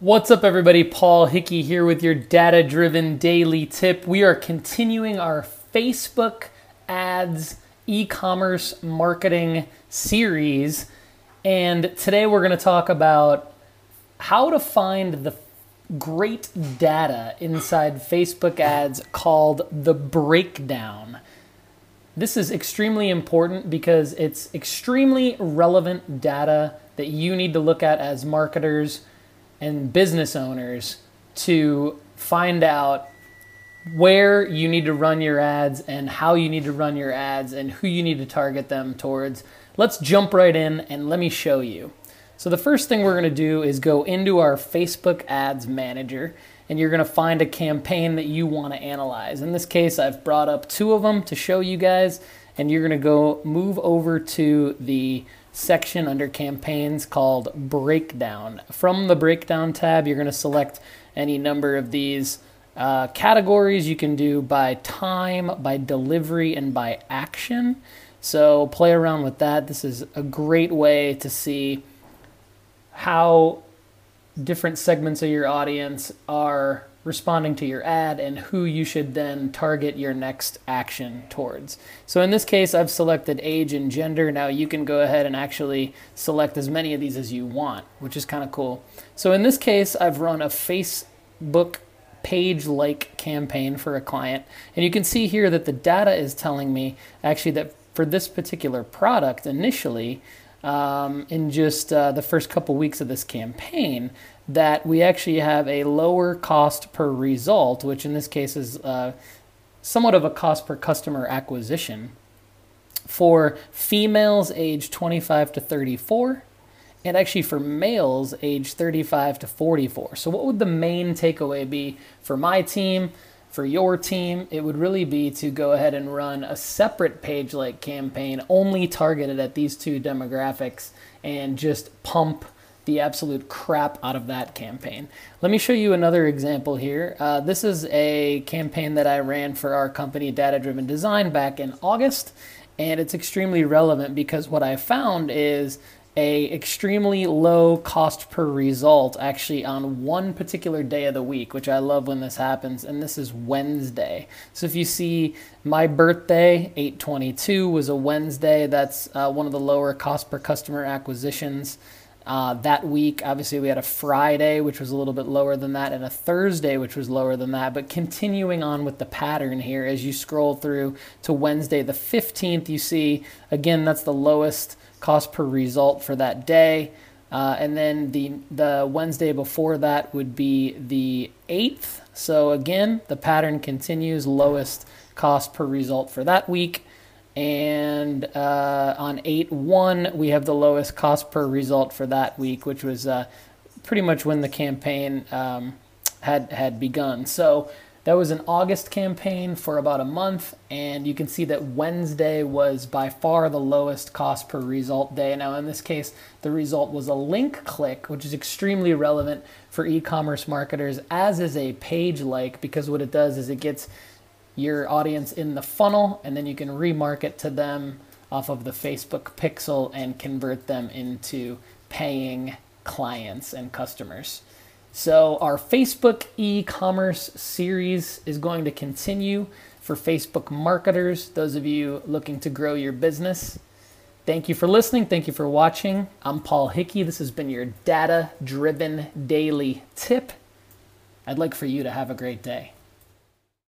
What's up, everybody? Paul Hickey here with your data driven daily tip. We are continuing our Facebook ads e commerce marketing series. And today we're going to talk about how to find the great data inside Facebook ads called the breakdown. This is extremely important because it's extremely relevant data that you need to look at as marketers and business owners to find out where you need to run your ads and how you need to run your ads and who you need to target them towards. Let's jump right in and let me show you. So, the first thing we're going to do is go into our Facebook Ads Manager and you're going to find a campaign that you want to analyze. In this case, I've brought up two of them to show you guys, and you're going to go move over to the section under campaigns called breakdown. From the breakdown tab, you're going to select any number of these uh, categories you can do by time, by delivery, and by action. So play around with that. This is a great way to see how different segments of your audience are responding to your ad and who you should then target your next action towards. So in this case, I've selected age and gender. Now you can go ahead and actually select as many of these as you want, which is kind of cool. So in this case, I've run a Facebook page like campaign for a client. And you can see here that the data is telling me actually that for this particular product initially, um, in just uh, the first couple weeks of this campaign that we actually have a lower cost per result, which in this case is uh, somewhat of a cost per customer acquisition for females age 25 to 34 and actually for males age 35 to 44. So, what would the main takeaway be for my team? For your team, it would really be to go ahead and run a separate page like campaign only targeted at these two demographics and just pump the absolute crap out of that campaign. Let me show you another example here. Uh, this is a campaign that I ran for our company, Data Driven Design, back in August, and it's extremely relevant because what I found is a extremely low cost per result actually on one particular day of the week which i love when this happens and this is wednesday so if you see my birthday 822 was a wednesday that's uh, one of the lower cost per customer acquisitions uh, that week obviously we had a friday which was a little bit lower than that and a thursday which was lower than that but continuing on with the pattern here as you scroll through to wednesday the 15th you see again that's the lowest cost per result for that day. Uh, and then the the Wednesday before that would be the 8th. So again, the pattern continues lowest cost per result for that week. And uh, on 8 1, we have the lowest cost per result for that week, which was uh, pretty much when the campaign um, had, had begun. So that was an August campaign for about a month, and you can see that Wednesday was by far the lowest cost per result day. Now, in this case, the result was a link click, which is extremely relevant for e commerce marketers, as is a page like, because what it does is it gets your audience in the funnel, and then you can remarket to them off of the Facebook pixel and convert them into paying clients and customers. So, our Facebook e commerce series is going to continue for Facebook marketers, those of you looking to grow your business. Thank you for listening. Thank you for watching. I'm Paul Hickey. This has been your data driven daily tip. I'd like for you to have a great day.